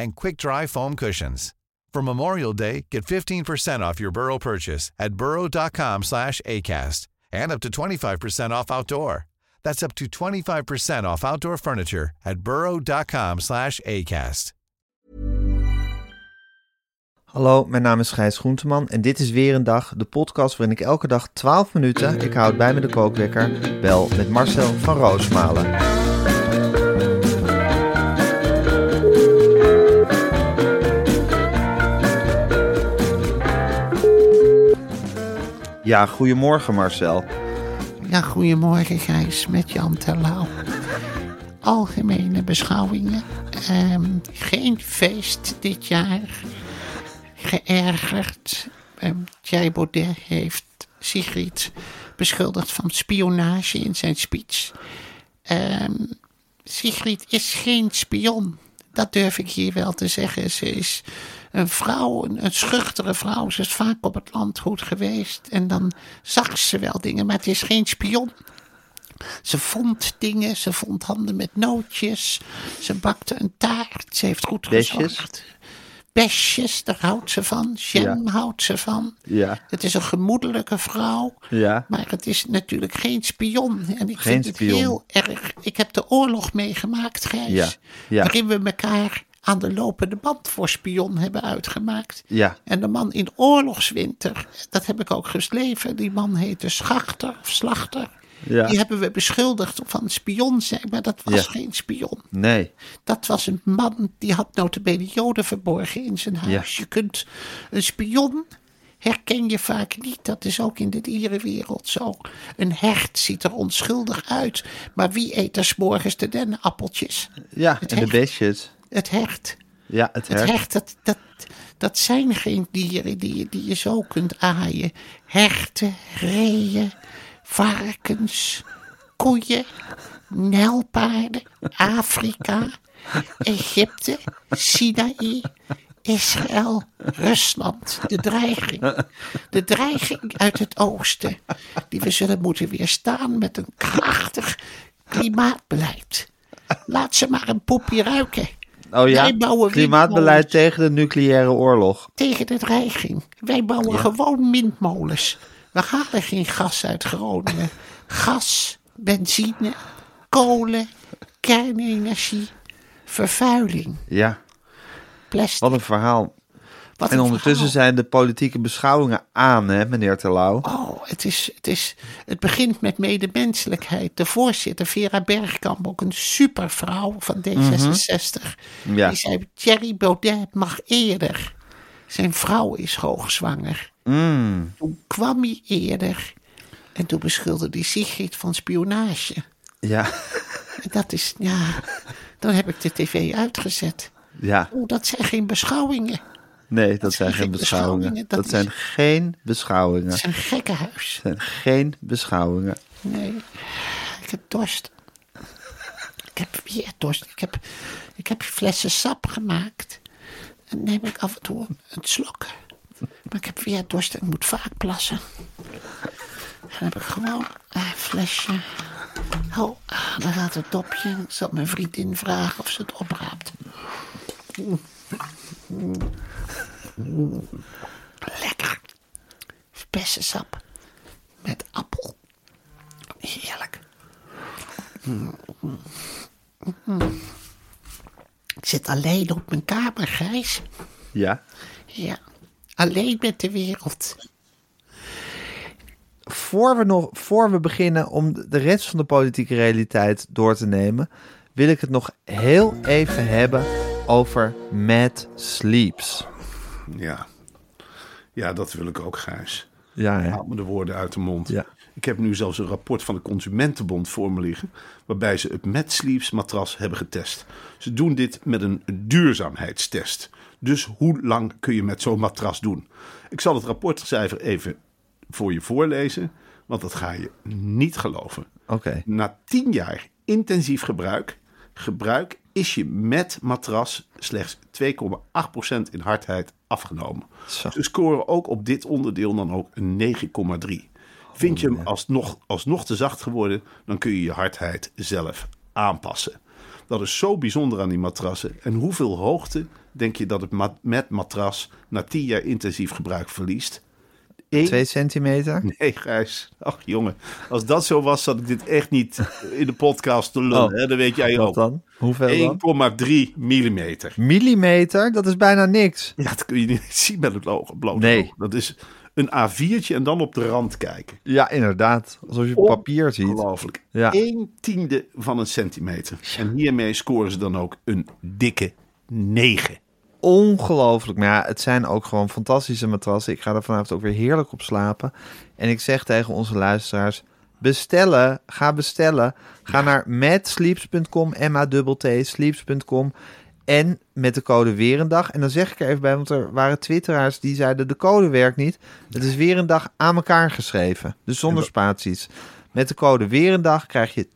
and quick-dry foam cushions. For Memorial Day, get 15% off your Burrow purchase at burrow.com slash ACAST and up to 25% off outdoor. That's up to 25% off outdoor furniture at burrow.com slash ACAST. Hallo, mijn naam is Gijs Groenteman en dit is weer een dag, de podcast waarin ik elke dag 12 minuten, ik houd bij me de kookwekker, bel met Marcel van Roosmalen. Ja, goedemorgen Marcel. Ja, goedemorgen Gijs, met Jan Terlouw. Algemene beschouwingen. Ehm, geen feest dit jaar. Geërgerd. Ehm Thierry Baudet heeft Sigrid beschuldigd van spionage in zijn speech. Ehm, Sigrid is geen spion. Dat durf ik hier wel te zeggen. Ze is een vrouw, een, een schuchtere vrouw. Ze is vaak op het landgoed geweest. En dan zag ze wel dingen, maar het is geen spion. Ze vond dingen, ze vond handen met nootjes. Ze bakte een taart, ze heeft goed Besjes? gezorgd. Besjes, daar houdt ze van. Jam houdt ze van. Ja. Het is een gemoedelijke vrouw. Ja. Maar het is natuurlijk geen spion. En ik Geen vind het heel erg. Ik heb de oorlog meegemaakt, Gijs. Ja. Waarin we elkaar aan de lopende band voor spion hebben uitgemaakt. Ja. En de man in oorlogswinter, dat heb ik ook geschreven. Die man heette Schachter of Slachter. Ja. Die hebben we beschuldigd van spion zijn, maar dat was Ja. geen spion. Nee. Dat was een man die had notabene joden verborgen in zijn huis. Je kunt een spion herken je vaak niet. Dat is ook in de dierenwereld zo. Een hert ziet er onschuldig uit. Maar wie eet er 's morgens de dennenappeltjes? Ja, Het en de hert. Het hert. Ja, het Het hert. hert, dat, dat, dat zijn geen dieren die je, die je zo kunt aaien. Herten, reeën, varkens, koeien, nijlpaarden, Afrika, Egypte, Sinaï, Israël, Rusland. De dreiging. De dreiging uit het oosten. Die we zullen moeten weerstaan met een krachtig klimaatbeleid. Laat ze maar een poepje ruiken. Oh ja, Wij bouwen klimaatbeleid tegen de nucleaire oorlog. tegen de dreiging. Wij bouwen gewoon windmolens. We halen geen gas uit Groningen. Gas, benzine, kolen, kernenergie, vervuiling, Ja, plastic. wat een verhaal. Wat En ondertussen verhaal. zijn de politieke beschouwingen aan, hè, meneer Terlouw? Oh, het, is, het, is, het begint met medemenselijkheid. De voorzitter, Vera Bergkamp, ook een supervrouw van D66. Ja. Die zei, Thierry Baudet mag eerder. Zijn vrouw is hoogzwanger. Mm. Toen kwam hij eerder. En toen beschuldigde hij Sigrid van spionage. Ja, En dat is, ja, dan heb ik de tv uitgezet. ja. Oh, dat zijn geen beschouwingen. Nee, dat, zijn zijn geen beschouwingen. beschouwingen, Dat, dat is- zijn geen beschouwingen. Het Dat is een gekkenhuis. zijn geen beschouwingen. Nee, ik heb dorst. Ik heb weer dorst. Ik heb, ik heb flessen sap gemaakt. En neem ik af en toe een slok. Maar ik heb weer dorst en ik moet vaak plassen. Dan heb ik gewoon een flesje. Oh, daar gaat het dopje. Ik zal mijn vriendin vragen of ze het opraapt. Lekker. Bessensap. Met appel. Heerlijk. Ik zit alleen op mijn kamer, Gijs. Ja. Ja, alleen met de wereld. Voor we, nog, voor we beginnen om de rest van de politieke realiteit door te nemen, wil ik het nog heel even hebben over Mad Sleeps. Ja. Ja, dat wil ik ook, Gijs. Ja? Haal me de woorden uit de mond. Ja. Ik heb nu zelfs een rapport van de Consumentenbond voor me liggen. Waarbij ze het Mad Sleeps matras hebben getest. Ze doen dit met een duurzaamheidstest. Dus hoe lang kun je met zo'n matras doen? Ik zal het rapportcijfer even voor je voorlezen. Want dat ga je niet geloven. Oké. Na 10 jaar intensief gebruik, gebruik is je met matras slechts 2,8% in hardheid afgenomen. Zo. Ze scoren ook op dit onderdeel dan ook een 9,3. Vind je hem alsnog, alsnog te zacht geworden, dan kun je je hardheid zelf aanpassen. Dat is zo bijzonder aan die matrassen. En hoeveel hoogte denk je dat het ma- met matras na 10 jaar intensief gebruik verliest? Eén- Twee centimeter? Nee, Gijs. Ach, jongen. Als dat zo was, zat ik dit echt niet in de podcast te lullen. Oh. hè? Dat weet jij Wat ook. dan? Hoeveel dan? 1,3 millimeter. Millimeter? Dat is bijna niks. Ja, dat kun je niet zien met het oog. blote Nee. oog. Dat is een A4'tje en dan op de rand kijken. Ja, inderdaad. Alsof je papier ziet. Ongelooflijk. Ja. 1 tiende van een centimeter. En hiermee scoren ze dan ook een dikke 9. Ongelooflijk. Maar ja, het zijn ook gewoon fantastische matrassen. Ik ga er vanavond ook weer heerlijk op slapen. En ik zeg tegen onze luisteraars... Bestellen, ga bestellen. Ga naar matsleeps.com, m a t sleeps.com en met de code weer een dag. En dan zeg ik er even bij, want er waren twitteraars die zeiden de code werkt niet. Het is weer een dag aan elkaar geschreven. Dus zonder spaties. Met de code weer een dag krijg je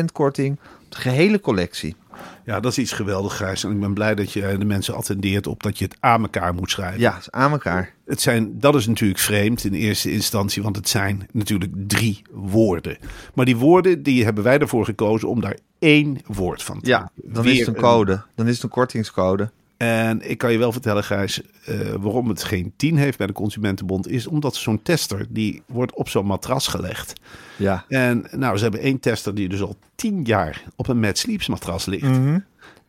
10% korting de gehele collectie. Ja, dat is iets geweldig, Gijs. En ik ben blij dat je de mensen attendeert op dat je het aan elkaar moet schrijven. Ja, is aan elkaar. Het zijn, dat is natuurlijk vreemd in eerste instantie, want het zijn natuurlijk drie woorden. Maar die woorden, die hebben wij ervoor gekozen om daar één woord van te Ja, dan Weer is het een code. Dan is het een kortingscode. En ik kan je wel vertellen, Gijs, eh, waarom het geen 10 heeft bij de Consumentenbond, is omdat zo'n tester, die wordt op zo'n matras gelegd. Ja. En nou, ze hebben één tester die dus al tien jaar op een Mad Sleeps matras ligt. Mhm.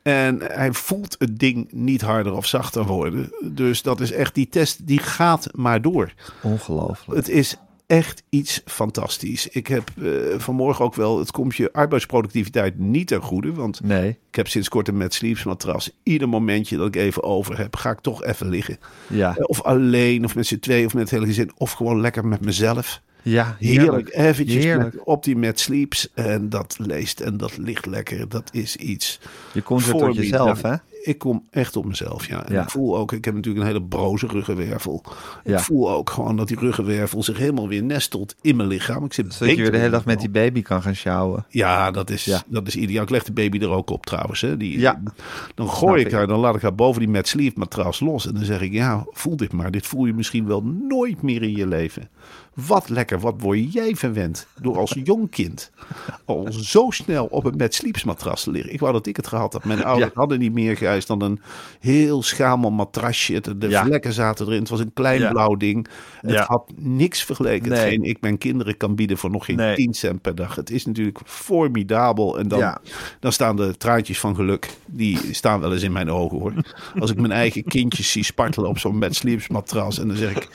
En hij voelt het ding niet harder of zachter worden. Dus dat is echt, die test die gaat maar door. Ongelooflijk. Het is echt iets fantastisch. Ik heb eh, vanmorgen ook wel, het komt je arbeidsproductiviteit niet ten goede. Want Nee. ik heb sinds kort een Mad Sleeps matras. Ieder momentje dat ik even over heb, ga ik toch even liggen. Ja. Eh, Of alleen, of met z'n twee, of met het hele gezin. Of gewoon lekker met mezelf. Ja, Heerlijk. Eventjes Heerlijk. met- op die Mad Sleeps. En dat leest en dat ligt lekker. Dat is iets. Je komt weer voor tot jezelf, hè? Ik kom echt op mezelf, ja. En Ja. Ik voel ook, ik heb natuurlijk een hele broze ruggenwervel. Ja. Ik voel ook gewoon dat die ruggenwervel zich helemaal weer nestelt in mijn lichaam. Ik zit Zodat je weer de hele dag met die baby kan gaan sjouwen. ja, dat is, Ja. dat is ideaal. Ik leg de baby er ook op trouwens. Hè. Die, Ja. Dan gooi Snap ik haar, dan laat ik haar boven die Sleeve matras los. En dan zeg ik, ja, voel dit maar. Dit voel je misschien wel nooit meer in je leven. Wat lekker, wat word jij verwend door als jong kind al zo snel op een Mad Sleeps matras te liggen. Ik wou dat ik het gehad had. Mijn ouders hadden niet meer grijs dan een heel schamel matrasje. De, de Ja. vlekken zaten erin. Het was een klein Ja. blauw ding. Het Ja. had niks vergeleken. Nee. Hetgeen ik mijn kinderen kan bieden voor nog geen Nee. 10 cent per dag. Het is natuurlijk formidabel. En dan, dan staan de traantjes van geluk. Die staan wel eens in mijn ogen hoor. Als ik mijn eigen kindjes zie spartelen op zo'n Sleeps matras. En dan zeg ik...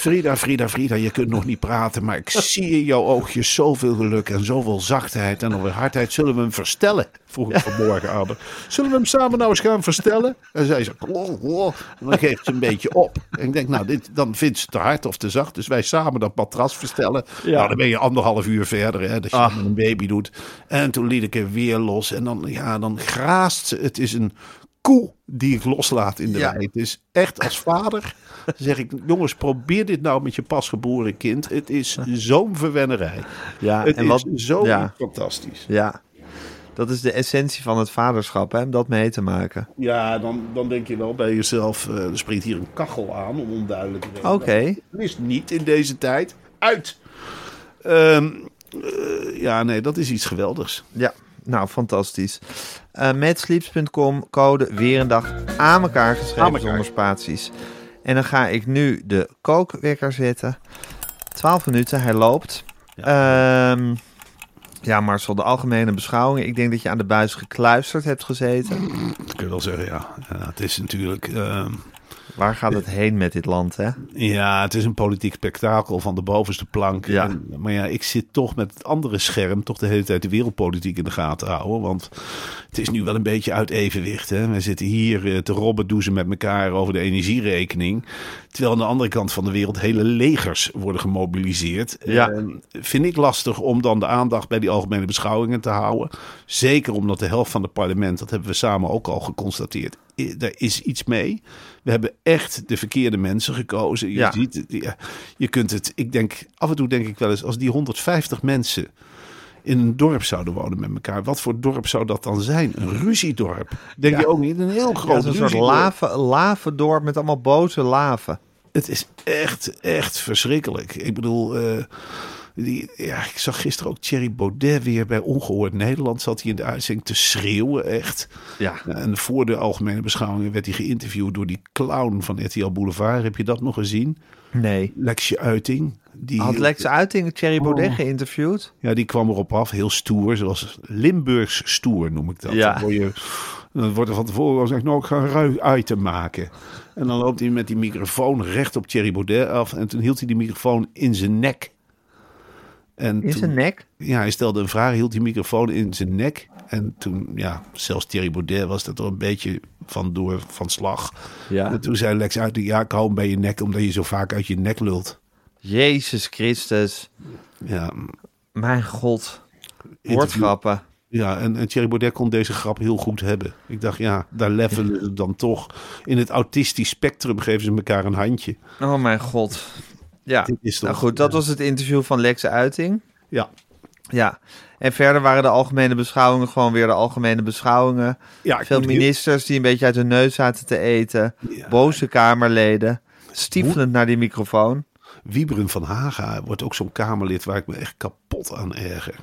Frida, Frida, Frida, je kunt nog niet praten, maar ik zie in jouw oogjes zoveel geluk en zoveel zachtheid en alweer hardheid. Zullen we hem verstellen? Vroeg ik vanmorgen aan. Zullen we hem samen nou eens gaan verstellen? En zei ze, "Klol, klol." en dan geeft ze een beetje op. En ik denk, nou, dit, dan vindt ze te hard of te zacht. Dus wij samen dat matras verstellen. Nou, dan ben je anderhalf uur verder, hè, dat je met een baby doet. En toen liet ik er weer los. En dan, ja, dan graast ze. Het is een koe die ik loslaat in de Ja. wei. Het is echt als vader zeg ik, jongens, probeer dit nou met je pasgeboren kind. Het is zo'n verwennerij. Ja, het en is wat- zo ja. fantastisch. Ja. Dat is de essentie van het vaderschap, hè? Om dat mee te maken. Ja, dan, dan denk je wel bij jezelf, eh, er springt hier een kachel aan om onduidelijke redenen. Oké. Dat is niet in deze tijd. Uit! Ehm, eh, ja, nee, dat is iets geweldigs. Ja, nou, fantastisch. Eh Matsleeps.com, code weer een dag aan elkaar geschreven Aan elkaar. zonder spaties. En dan ga ik nu de kookwekker zetten. 12 minuten, hij loopt. Ja. ja, Marcel, de algemene beschouwing. Ik denk dat je aan de buis gekluisterd hebt gezeten. Dat kun je wel zeggen, ja. ja het is natuurlijk... ehm, Waar gaat het heen met dit land, hè? Ja, het is een politiek spektakel van de bovenste plank. Ja. En- maar ja, ik zit toch met het andere scherm toch de hele tijd de wereldpolitiek in de gaten houden. Want het is nu wel een beetje uit evenwicht. Hè? We zitten hier eh, te robberdoezen met elkaar over de energierekening. Terwijl aan de andere kant van de wereld hele legers worden gemobiliseerd. Ja. En vind ik lastig om dan de aandacht bij die algemene beschouwingen te houden. Zeker omdat de helft van het parlement, dat hebben we samen ook al geconstateerd, daar is iets mee. We hebben echt de verkeerde mensen gekozen. Je Ja. ziet, ja, je kunt het, ik denk, af en toe denk ik wel eens, als die 150 mensen in een dorp zouden wonen met elkaar, wat voor dorp zou dat dan zijn? Een ruziedorp. Denk Ja. je ook niet? Een heel Ja, groot is een soort lave, lavendorp met allemaal boze laven. Het is echt, echt verschrikkelijk. Ik bedoel, eh, die, ja, ik zag gisteren ook Thierry Baudet weer bij Ongehoord Nederland. Zat hij in de uitzending te schreeuwen, echt. Ja. En voor de algemene beschouwingen werd hij geïnterviewd door die clown van RTL Boulevard. Heb je dat nog gezien? Nee. Lexje Uiting. Die, Had Lex Uiting Thierry Baudet Oh. geïnterviewd? Ja, die kwam erop af, heel stoer. Zoals Limburgs stoer noem ik dat. Ja. Dan, word je, dan wordt er van tevoren gezegd, nou ik ga een rui item maken. En dan loopt hij met die microfoon recht op Thierry Baudet af. En toen hield hij die microfoon in zijn nek. En In toen- zijn nek? Ja, hij stelde een vraag, hield die microfoon in zijn nek. En toen, ja, zelfs Thierry Baudet was er toch een beetje van door van slag. Ja. En toen zei Lex uit, ja, ik hou hem bij je nek, omdat je zo vaak uit je nek lult. Jezus Christus. Ja, Mijn god. Woordgrappen. Ja, en, en Thierry Baudet kon deze grap heel goed hebben. Ik dacht, ja, daar levelen ze dan toch. In het autistisch spectrum geven ze elkaar een handje. Oh mijn god. Ja. Dit is toch- Nou goed, dat was het interview van Lex Uiting. Ja, Ja. En verder waren de algemene beschouwingen gewoon weer de algemene beschouwingen. ja Veel ministers die een beetje uit hun neus zaten te eten. Ja. Boze Kamerleden. Stiefelend naar die microfoon. Wieberen van Haga wordt ook zo'n Kamerlid waar ik me echt kapot aan erger.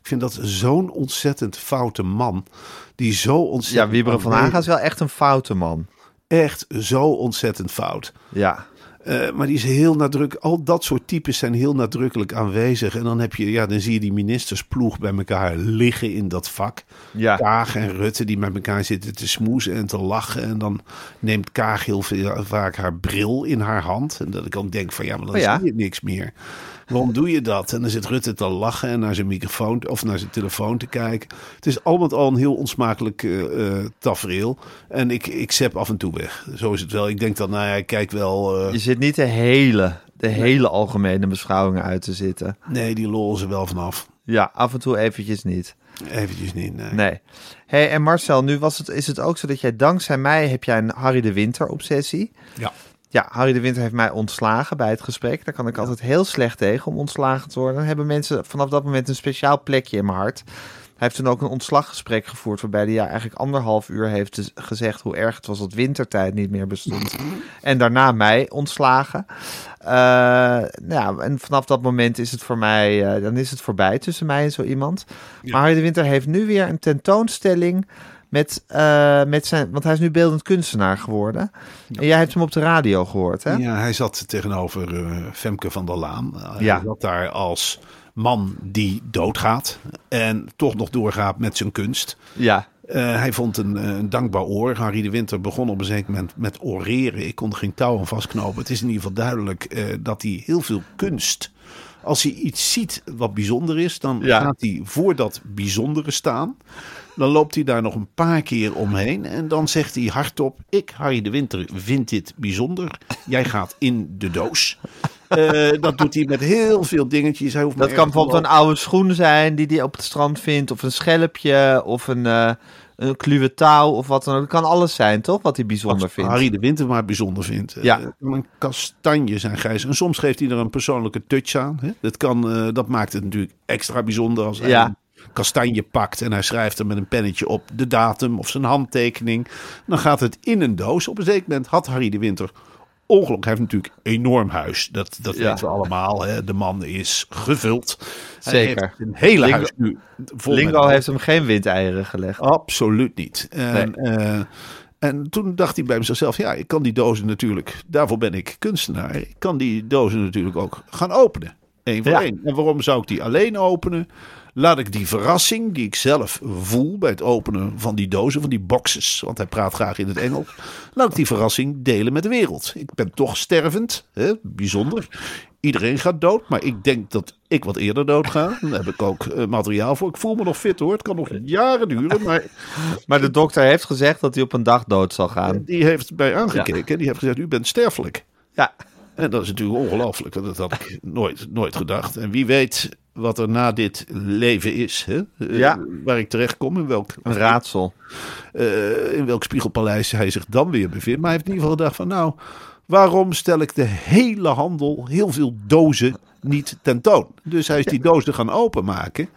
Ik vind dat zo'n ontzettend foute man. Die zo Ja, ontzettend... Wieberen van Haga is wel echt een foute man. Echt zo ontzettend fout. Ja. Eh, maar die is heel nadrukkelijk. Al dat soort types zijn heel nadrukkelijk aanwezig. En dan heb je, ja, dan zie je die ministersploeg bij elkaar liggen in dat vak. Ja. Kaag en Rutte die met elkaar zitten te smoezen en te lachen. En dan neemt Kaag heel veel, vaak haar bril in haar hand. En dat ik ook denk van ja, maar dan Oh ja? zie je niks meer. Waarom doe je dat? En dan zit Rutte te lachen en naar zijn microfoon of naar zijn telefoon te kijken. Het is al met al een heel onsmakelijk eh eh, tafereel. En ik, ik zep af en toe weg. Zo is het wel. Ik denk dan, nou ja, ik kijk wel. eh, Je zit niet de hele, de hele algemene beschouwingen uit te zitten. nee, die lollen ze wel vanaf. Ja, af en toe eventjes niet. Eventjes niet. Nee. Nee. hey, en Marcel, nu was het, is het ook zo dat jij dankzij mij heb jij een Harry de Winter obsessie. Ja. Ja, Harry de Winter heeft mij ontslagen bij het gesprek. Daar kan ik altijd heel slecht tegen om ontslagen te worden. Dan hebben mensen vanaf dat moment een speciaal plekje in mijn hart. Hij heeft toen ook een ontslaggesprek gevoerd waarbij hij ja, eigenlijk anderhalf uur heeft dus gezegd hoe erg het was dat wintertijd niet meer bestond. En daarna mij ontslagen. Eh, nou ja, en vanaf dat moment is het voor mij, eh, dan is het voorbij tussen mij en zo iemand. Maar Harry de Winter heeft nu weer een tentoonstelling met, eh, met zijn, want hij is nu beeldend kunstenaar geworden. En jij hebt hem op de radio gehoord, hè? Ja, hij zat tegenover eh, Femke van der Laan. Ja. Hij zat daar als man die doodgaat en toch nog doorgaat met zijn kunst. Ja. Eh, hij vond een, eh, een dankbaar oor. Harry de Winter begon op een zeker moment met oreren. Ik kon er geen touw aan vastknopen. Het is in ieder geval duidelijk eh, dat hij heel veel kunst... Als hij iets ziet wat bijzonder is, dan Ja. gaat hij voor dat bijzondere staan. Dan loopt hij daar nog een paar keer omheen. En dan zegt hij hardop: Ik, Harry de Winter, vind dit bijzonder. Jij gaat in de doos. Eh, dat doet hij met heel veel dingetjes. Hij hoeft Dat kan bijvoorbeeld een oude schoen zijn die hij op het strand vindt, of een schelpje, of een, eh een kluwe touw, of wat dan ook. Dat kan alles zijn, toch? Wat hij bijzonder Als vindt. Harry de Winter maar bijzonder vindt. Ja. Eh, kan een kastanje zijn grijs. En soms geeft hij er een persoonlijke touch aan. Hè? Dat, kan, dat maakt het natuurlijk extra bijzonder als hij Ja. een kastanje pakt en hij schrijft er met een pennetje op de datum of zijn handtekening. Dan gaat het in een doos. Op een zeker moment had Harry de Winter ongelooflijk. Hij heeft natuurlijk enorm huis. Dat, dat Ja. weten we allemaal. Hè? De man is gevuld. Hij Zeker. heeft een hele Lingo- huis nu vol Lingo heeft hem geen windeieren gelegd. Absoluut niet. En, eh, en toen dacht hij bij zichzelf, ja, ik kan die dozen natuurlijk, daarvoor ben ik kunstenaar, ik kan die dozen natuurlijk ook gaan openen. Eén voor Ja. één. En waarom zou ik die alleen openen? Laat ik die verrassing die ik zelf voel bij het openen van die dozen, van die boxes, want hij praat graag in het Engels, laat ik die verrassing delen met de wereld. Ik ben toch stervend, hè? bijzonder. Iedereen gaat dood, maar ik denk dat ik wat eerder dood ga. Daar heb ik ook eh, materiaal voor. Ik voel me nog fit hoor. Het kan nog jaren duren, maar Maar de dokter heeft gezegd dat hij op een dag dood zal gaan. die heeft mij aangekeken. Die heeft gezegd, u bent sterfelijk. Ja, En dat is natuurlijk ongelooflijk, want dat had ik nooit, nooit gedacht. En wie weet wat er na dit leven is, hè? Eh, waar ik terecht kom, in welk, een raadsel. eh, in welk spiegelpaleis hij zich dan weer bevindt. Maar hij heeft in ieder geval gedacht van, nou, waarom stel ik de hele handel, heel veel dozen, niet tentoon? Dus hij is die dozen gaan openmaken.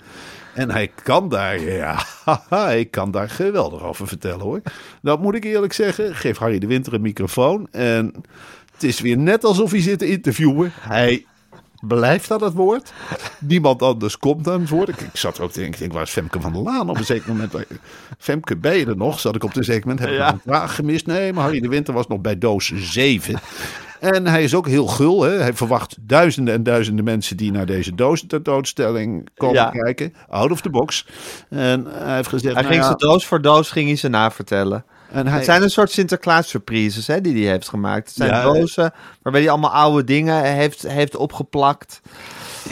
En hij kan daar, ja, hij kan daar geweldig over vertellen hoor. Dat moet ik eerlijk zeggen. Geef Harry de Winter een microfoon. En het is weer net alsof hij zit te interviewen. Hij blijft aan het woord. Niemand anders komt aan het woord. Ik, ik zat ook te denken, ik denk, waar is Femke van der Laan op een zeker moment? Femke, ben je er nog? Zat ik op een zeker moment, heb ik Ja. een vraag gemist? Nee, maar Harry de Winter was nog bij doos 7. En hij is ook heel gul. Hè? Hij verwacht duizenden en duizenden mensen die naar deze doos tentoonstelling komen Ja. kijken. Out of the box. En hij heeft gezegd... Hij nou ging ja, ze doos voor doos ging hij ze navertellen. En hij, Het zijn een soort Sinterklaas surprises hè, die hij heeft gemaakt. Het zijn Ja. dozen waarbij hij allemaal oude dingen heeft, heeft opgeplakt.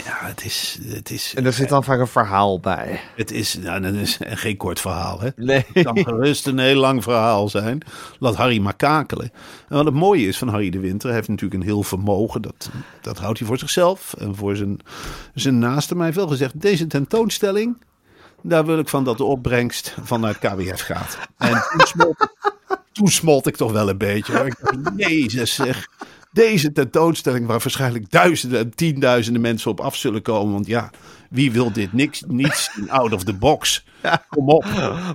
ja, het is... Het is, En er zit dan vaak een verhaal bij. het is, nou, dat is geen kort verhaal, hè? Nee. Het kan gerust een heel lang verhaal zijn. Laat Harry maar kakelen. En wat het mooie is van Harry de Winter, hij heeft natuurlijk een heel vermogen. Dat, dat houdt hij voor zichzelf en voor zijn, zijn naasten. Maar hij heeft wel gezegd, deze tentoonstelling, daar wil ik van dat de opbrengst van het KWF gaat. En toen smolt, toen smolt ik toch wel een beetje. Hoor. Ik dacht, jezus zeg. Deze tentoonstelling waar waarschijnlijk duizenden en tienduizenden mensen op af zullen komen. Want ja, wie wil dit niks, niets out of the box? Kom op.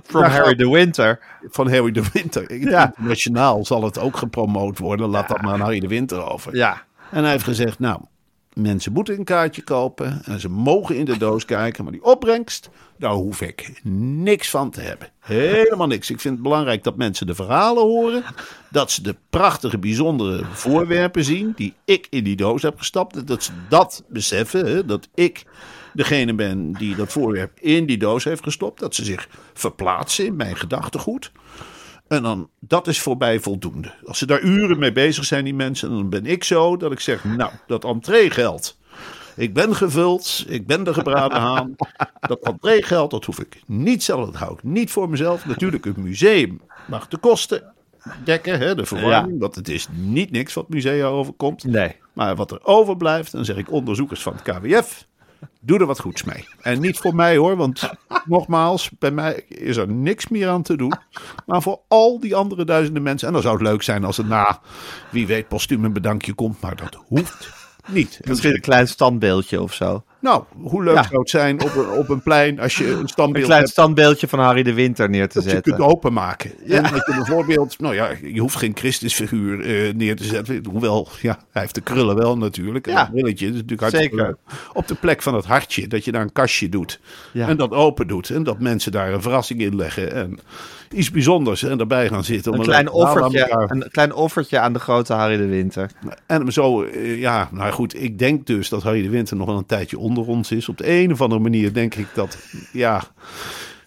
From Daar Harry the Winter. van Harry de Winter. Ja. Internationaal zal het ook gepromoot worden. Laat dat maar aan Harry de Winter over. Ja. En hij heeft gezegd, nou, mensen moeten een kaartje kopen. En ze mogen in de doos kijken. Maar die opbrengst, daar hoef ik niks van te hebben. Helemaal niks. Ik vind het belangrijk dat mensen de verhalen horen. Dat ze de prachtige, bijzondere voorwerpen zien. Die ik in die doos heb gestapt. Dat ze dat beseffen. Hè, dat ik degene ben die dat voorwerp in die doos heeft gestopt. Dat ze zich verplaatsen in mijn gedachtegoed. En dan, dat is voor mij voldoende. Als ze daar uren mee bezig zijn, die mensen, dan ben ik zo dat ik zeg, nou, dat entreegeld. Ik ben gevuld, ik ben de gebraden haan. Dat entreegeld, dat hoef ik niet zelf, dat hou ik niet voor mezelf. Natuurlijk, het museum mag de kosten dekken, hè, de verwarming. Want het is niet niks wat musea overkomt. Nee. Maar wat er overblijft, dan zeg ik onderzoekers van het KWF. Doe er wat goeds mee. En niet voor mij hoor, want nogmaals, bij mij is er niks meer aan te doen. Maar voor al die andere duizenden mensen. En dan zou het leuk zijn als er na, wie weet, postuum een bedankje komt. Maar dat hoeft niet. En Misschien een klein standbeeldje of zo. Nou, hoe leuk Ja. zou het zijn op een, op een plein als je een Een standbeeld klein hebt standbeeldje van Harry de Winter neer te dat je kunt zetten. openmaken. En dat je bijvoorbeeld, nou ja, je hoeft geen Christusfiguur eh, neer te zetten. Hoewel, ja, hij heeft de krullen wel natuurlijk. En Ja. dat brilletje, dat is natuurlijk hartstikke Zeker. leuk. Op de plek van het hartje, dat je daar een kastje doet. Ja. En dat open doet. En dat mensen daar een verrassing in leggen. En iets bijzonders en daarbij gaan zitten. om Een klein, offertje, een klein offertje aan de grote Harry de Winter. en zo, eh, ja, nou goed, ik denk dus dat Harry de Winter nog wel een tijdje onder ons is. Op de een of andere manier denk ik dat, ja,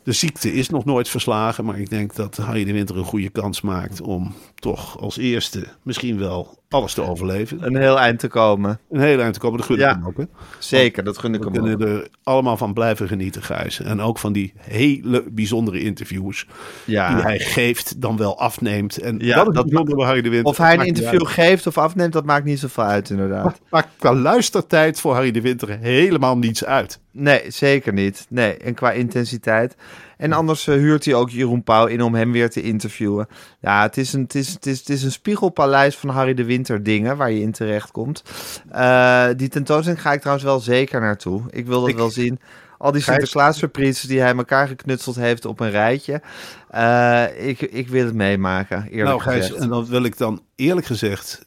de ziekte is nog nooit verslagen. Maar ik denk dat Harry de Winter een goede kans maakt om toch als eerste misschien wel alles te overleven. Een heel eind te komen. Een hele eind te komen, dat gun ik Ja. hem ook. Hè. Zeker, dat gun ik We hem ook. kunnen er allemaal van blijven genieten, Gijs. En ook van die hele bijzondere interviews Ja. die hij geeft, dan wel afneemt. En Ja, dat is dat bijzonder Harry de Winter. Of hij een Maakt interview geeft of afneemt, dat maakt niet zoveel uit inderdaad. Maar qua luistertijd voor Harry de Winter helemaal niets uit. Nee, zeker niet. Nee, en qua intensiteit. En anders eh, huurt hij ook Jeroen Pauw in om hem weer te interviewen. Ja, het is een, het is, het is, het is een spiegelpaleis van Harry de Winter dingen waar je in terecht komt. Eh, die tentoonstelling ga ik trouwens wel zeker naartoe. Ik wil dat Ik- wel zien. Al die Gijs- Sinterklaas surprises die hij elkaar geknutseld heeft op een rijtje. Eh, ik, ik wil het meemaken, eerlijk nou, Gijs, gezegd. en dan wil ik dan eerlijk gezegd,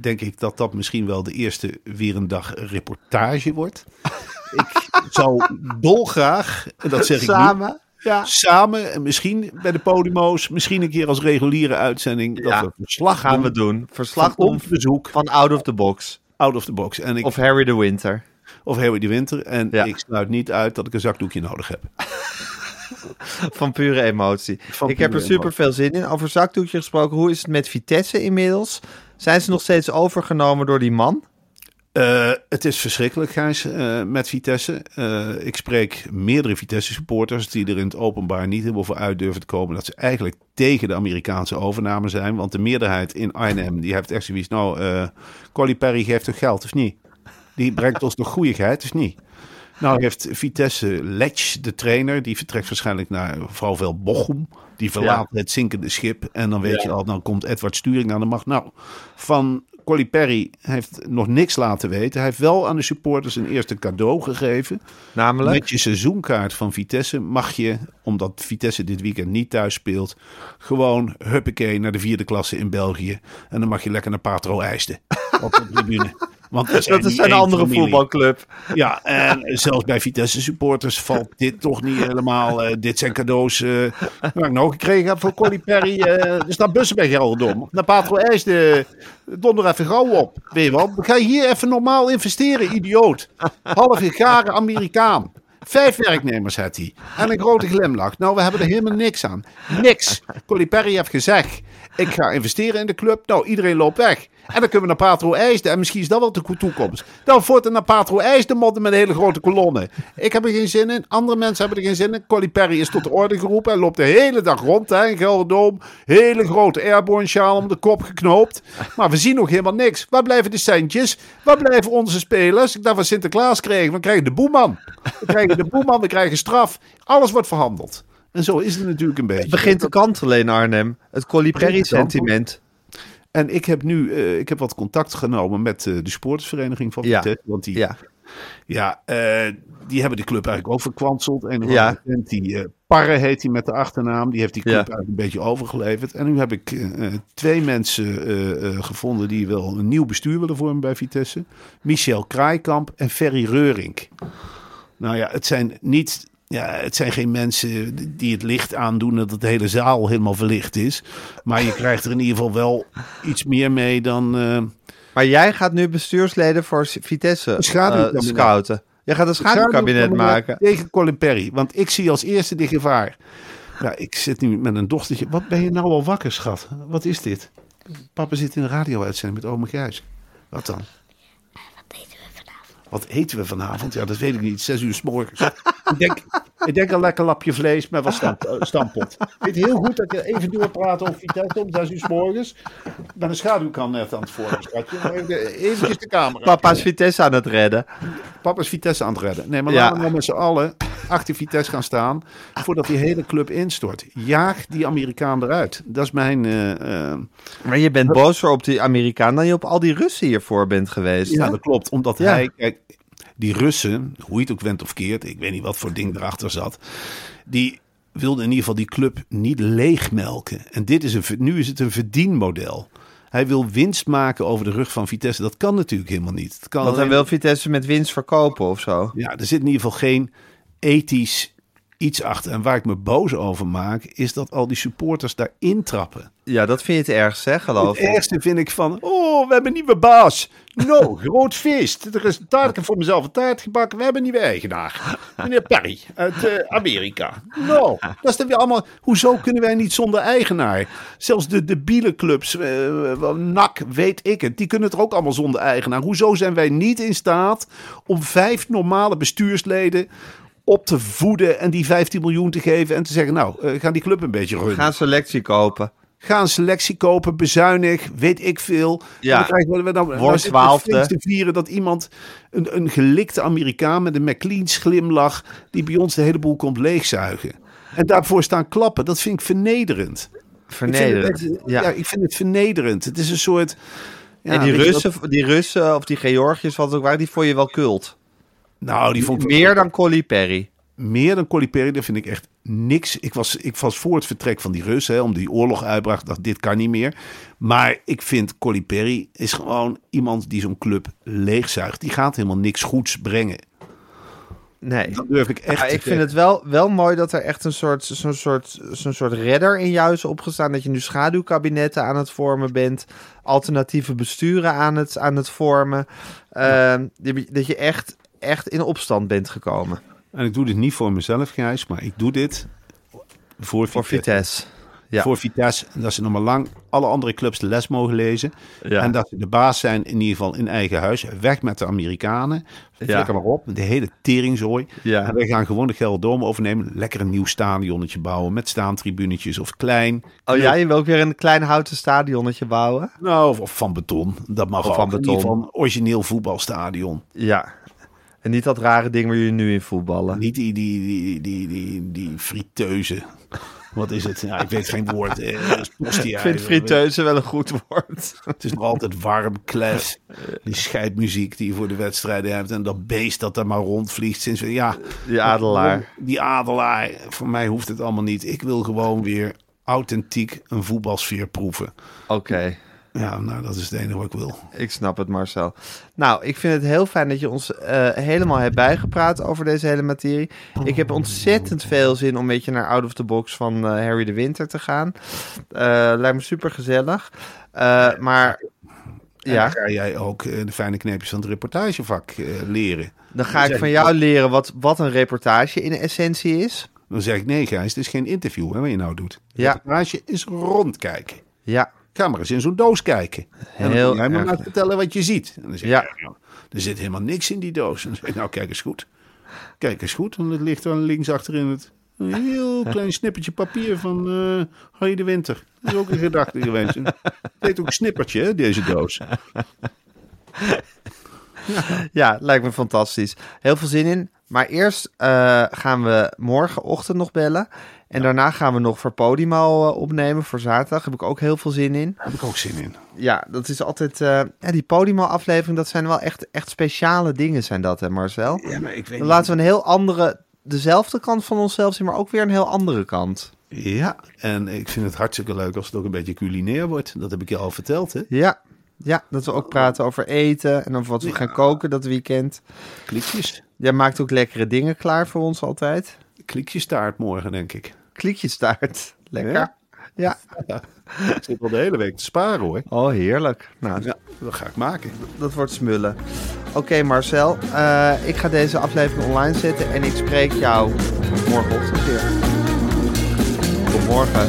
denk ik dat dat misschien wel de eerste weer een dag reportage wordt. ik zou dolgraag, en dat zeg ik nu, Samen? Ja. samen en misschien bij de Podimo's, misschien een keer als reguliere uitzending, dat Ja, we verslag Gaan doen we doen. Verslag van bezoek van Out of the Box. out of the box. En ik, Of Harry the Winter. of Heeuwen die Winter. En Ja. ik sluit niet uit dat ik een zakdoekje nodig heb. Van pure emotie. Van ik heb er super veel zin in. Over zakdoekje gesproken, hoe is het met Vitesse inmiddels? Zijn ze nog steeds overgenomen door die man? Eh, het is verschrikkelijk, Gijs, eh, met Vitesse. Eh, ik spreek meerdere Vitesse-supporters die er in het openbaar niet helemaal voor uit durven te komen... dat ze eigenlijk tegen de Amerikaanse overname zijn. Want de meerderheid in Arnhem, die heeft echt zoiets... nou, Colly Perry geeft toch geld, of niet? Die brengt ons nog goeieheid, of niet? Nou heeft Vitesse Letch, de trainer, die vertrekt waarschijnlijk naar vooral veel Bochum. Die verlaat het zinkende schip. En dan weet je al, dan komt Edward Sturing aan de macht. Nou, van Colly Perry heeft nog niks laten weten. Hij heeft wel aan de supporters een eerste cadeau gegeven. Namelijk? Met je seizoenkaart van Vitesse mag je, omdat Vitesse dit weekend niet thuis speelt, gewoon huppakee naar de vierde klasse in België. En dan mag je lekker naar Patro IJsden op de tribune. Want zijn Dat is een andere familie. voetbalclub. Ja, en zelfs bij Vitesse supporters valt dit toch niet helemaal. eh, dit zijn cadeaus waar ik nou gekregen heb voor Colly Perry. eh er staan bussen bij Gelderdom. Naar Patro IJsden. Donder even gauw op. Weet je wat? Ga je hier even normaal investeren, idioot. Halve gare Amerikaan. Vijf werknemers had hij. En een grote glimlach. Nou, we hebben er helemaal niks aan. Niks. Colly Perry heeft gezegd: ik ga investeren in de club. Nou, iedereen loopt weg. En dan kunnen we naar Patro IJsden. En misschien is dat wel de toekomst. Dan voortaan naar Patro IJsden modden met een hele grote kolonne. Ik heb er geen zin in. Andere mensen hebben er geen zin in. Colly Perry is tot de orde geroepen. Hij loopt de hele dag rond hè, in Gelderdoom. Hele grote airborne sjaal om de kop geknoopt. Maar we zien nog helemaal niks. Waar blijven de centjes? Waar blijven onze spelers? Ik dacht van Sinterklaas kregen. We krijgen de boeman. We krijgen de boeman. We krijgen straf. Alles wordt verhandeld. En zo is het natuurlijk een beetje. Het begint te kantelen in Arnhem. Het Colly Perry sentiment. En ik heb nu eh, ik heb wat contact genomen met eh, de sportersvereniging van Ja. Vitesse. Want die, ja. Ja. eh, die hebben de club eigenlijk ook verkwanseld. En Ja. die Parre heet hij met de achternaam. Die heeft die club Ja. eigenlijk een beetje overgeleverd. En nu heb ik twee mensen gevonden die wel een nieuw bestuur willen vormen bij Vitesse. Michel Kraaikamp en Ferry Reurink. Nou ja, het zijn niet... Ja, het zijn geen mensen die het licht aandoen dat de hele zaal helemaal verlicht is. Maar je krijgt er in ieder geval wel iets meer mee dan... eh, Maar jij gaat nu bestuursleden voor Vitesse eh, scouten. Jij gaat een schaduwkabinet maken. Tegen Colin Perry. Want ik zie als eerste de gevaar. Ik zit nu met een dochtertje. Wat ben je nou al wakker, schat? Wat is dit? Papa zit in een radio-uitzending met ome Gijs. Wat dan? Wat eten we vanavond? Ja, dat weet ik niet. Zes uur s morgens. ik, denk, ik denk een lekker lapje vlees met wat stamp, eh, stampot. Ik weet heel goed dat je even doorpraat over Vitesse om zes uur s morgens. Ik ben een schaduwkan net aan het vormen, schatje. Maar even, eventjes de camera. Papa's Vitesse aan het redden. Papa is Vitesse aan het redden. Nee, maar Ja. laten we nou met z'n allen achter Vitesse gaan staan... voordat die hele club instort. Jaag die Amerikaan eruit. Dat is mijn... eh, eh, Maar je bent bozer op die Amerikaan dan je op al die Russen hiervoor bent geweest. ja, hè? dat klopt. Omdat Ja. hij... Kijk, die Russen, hoe je het ook went of keert... ik weet niet wat voor ding erachter zat... die wilden in ieder geval die club niet leegmelken. En dit is een, nu is het een verdienmodel. Hij wil winst maken over de rug van Vitesse. Dat kan natuurlijk helemaal niet. Het kan Want hij alleen- wil Vitesse met winst verkopen of zo. Ja, er zit in ieder geval geen ethisch iets achter. En waar ik me boos over maak, is dat al die supporters daar intrappen. Ja, dat vind je het ergst, hè, geloof Het ik. eerste vind ik van, oh, we hebben een nieuwe baas. No, groot feest. Er is een taart, voor mezelf een taart gebakken. We hebben een nieuwe eigenaar. Meneer Perry uit eh, Amerika. No, dat is dan weer allemaal... Hoezo kunnen wij niet zonder eigenaar? Zelfs de debiele clubs, eh, NAC, weet ik het, die kunnen het er ook allemaal zonder eigenaar. Hoezo zijn wij niet in staat om vijf normale bestuursleden op te voeden en die 15 miljoen te geven en te zeggen, nou, eh, gaan die club een beetje runnen. Ga een selectie kopen. Ga een selectie kopen, bezuinig, weet ik veel. Ja. En dan krijgen we dan, dan Word zitten we twaalfde. te vieren dat iemand, een, een gelikte Amerikaan met een McLean's glimlach, die bij ons de hele boel komt leegzuigen. En daarvoor staan klappen, dat vind ik vernederend. Ik Vernederend. vind het, Ja. ja. ik vind het vernederend. Het is een soort... Ja, en die je Russen, die Russen of die Georgiërs, wat ook waren, die vond je wel kult. Nou, die vond ik Meer dan Colly Perry. meer dan Colly Perry, dat vind ik echt niks. Ik was, ik was voor het vertrek van die Russen, hè, om die oorlog uitbracht, dacht dit kan niet meer. Maar ik vind Colly Perry is gewoon iemand die zo'n club leegzuigt. Die gaat helemaal niks goeds brengen. Nee. Dat durf ik echt Ja, ik vind het wel, wel mooi dat er echt een soort, zo'n soort, zo'n soort redder in jou is opgestaan. Dat je nu schaduwkabinetten aan het vormen bent. Alternatieve besturen aan het, aan het vormen. Ehm, dat je echt echt in opstand bent gekomen. En ik doe dit niet voor mezelf, Gijs, maar ik doe dit voor, Voor Vitesse. Ja. Voor Vitesse. Dat ze nog maar lang alle andere clubs de les mogen lezen. Ja. En dat ze de baas zijn, in ieder geval in eigen huis. Weg met de Amerikanen. Flikker maar op. De hele teringzooi. Ja. En wij gaan gewoon de Gelderdoom overnemen. Lekker een nieuw stadionnetje bouwen. Met staantribunetjes of klein. Oh ja, je wil ook weer een klein houten stadionnetje bouwen? Nou, of, of van beton. Dat mag Of ook. van In ieder beton. geval een origineel voetbalstadion. Ja. En niet dat rare ding waar jullie nu in voetballen. Niet die, die, die, die, die, die friteuze. Wat is het? Ja, ik weet geen woord. Eh, Ik vind friteuze wel een goed woord. Het is nog altijd warm, kles. Die scheidmuziek die je voor de wedstrijden hebt. En dat beest dat er maar rondvliegt. Sinds, ja, Die adelaar. Die adelaar. Voor mij hoeft het allemaal niet. Ik wil gewoon weer authentiek een voetbalsfeer proeven. Oké, Ja, nou, dat is het enige wat ik wil. ik snap het Marcel. Nou, ik vind het heel fijn dat je ons eh, helemaal hebt bijgepraat over deze hele materie. Ik heb ontzettend veel zin om een beetje naar Out of the Box van eh, Harry de Winter te gaan. Eh, lijkt me super gezellig. maar En ja, dan ga jij ook de fijne kneepjes van het reportagevak leren. dan ga ik van jou leren wat, wat een reportage in essentie is. Dan zeg ik, nee Gijs, het is geen interview hè, wat je nou doet. Ja. Reportage is rondkijken. Ja, Ga maar eens in zo'n doos kijken. En dan jij maar vertellen wat je ziet. En dan zeg Ja. je, ja, er zit helemaal niks in die doos. En dan zeg nou kijk eens goed. Kijk eens goed, want het ligt dan links achterin het een heel klein snippertje papier van eh Harry de Winter. Dat is ook een gedachte geweest. Het heet ook een snippertje, hè, deze doos. ja, lijkt me fantastisch. Heel veel zin in. Maar eerst eh, gaan we morgenochtend nog bellen. En daarna gaan we nog voor Podimo eh, opnemen voor zaterdag. Heb ik ook heel veel zin in. Daar heb ik ook zin in. Ja, dat is altijd... eh, ja, die Podimo-aflevering, dat zijn wel echt, echt speciale dingen zijn dat, hè Marcel? Ja, maar ik weet Dan laten we een heel andere... Dezelfde kant van onszelf zien, maar ook weer een heel andere kant. Ja, en ik vind het hartstikke leuk als het ook een beetje culinair wordt. Dat heb ik je al verteld, hè? Ja, ja dat we ook praten over eten en over wat we gaan koken dat weekend. Klikjes. Jij maakt ook lekkere dingen klaar voor ons altijd. Klikjestaart morgen, denk ik. Kliekjestaart. Lekker. Ja? Ja. Ja. Ik zit wel de hele week te sparen, hoor. Oh, heerlijk. Nou, Ja, dat ga ik maken. dat wordt smullen. Oké, Marcel. eh, ik ga deze aflevering online zetten en ik spreek jou morgenochtend weer. Tot morgen.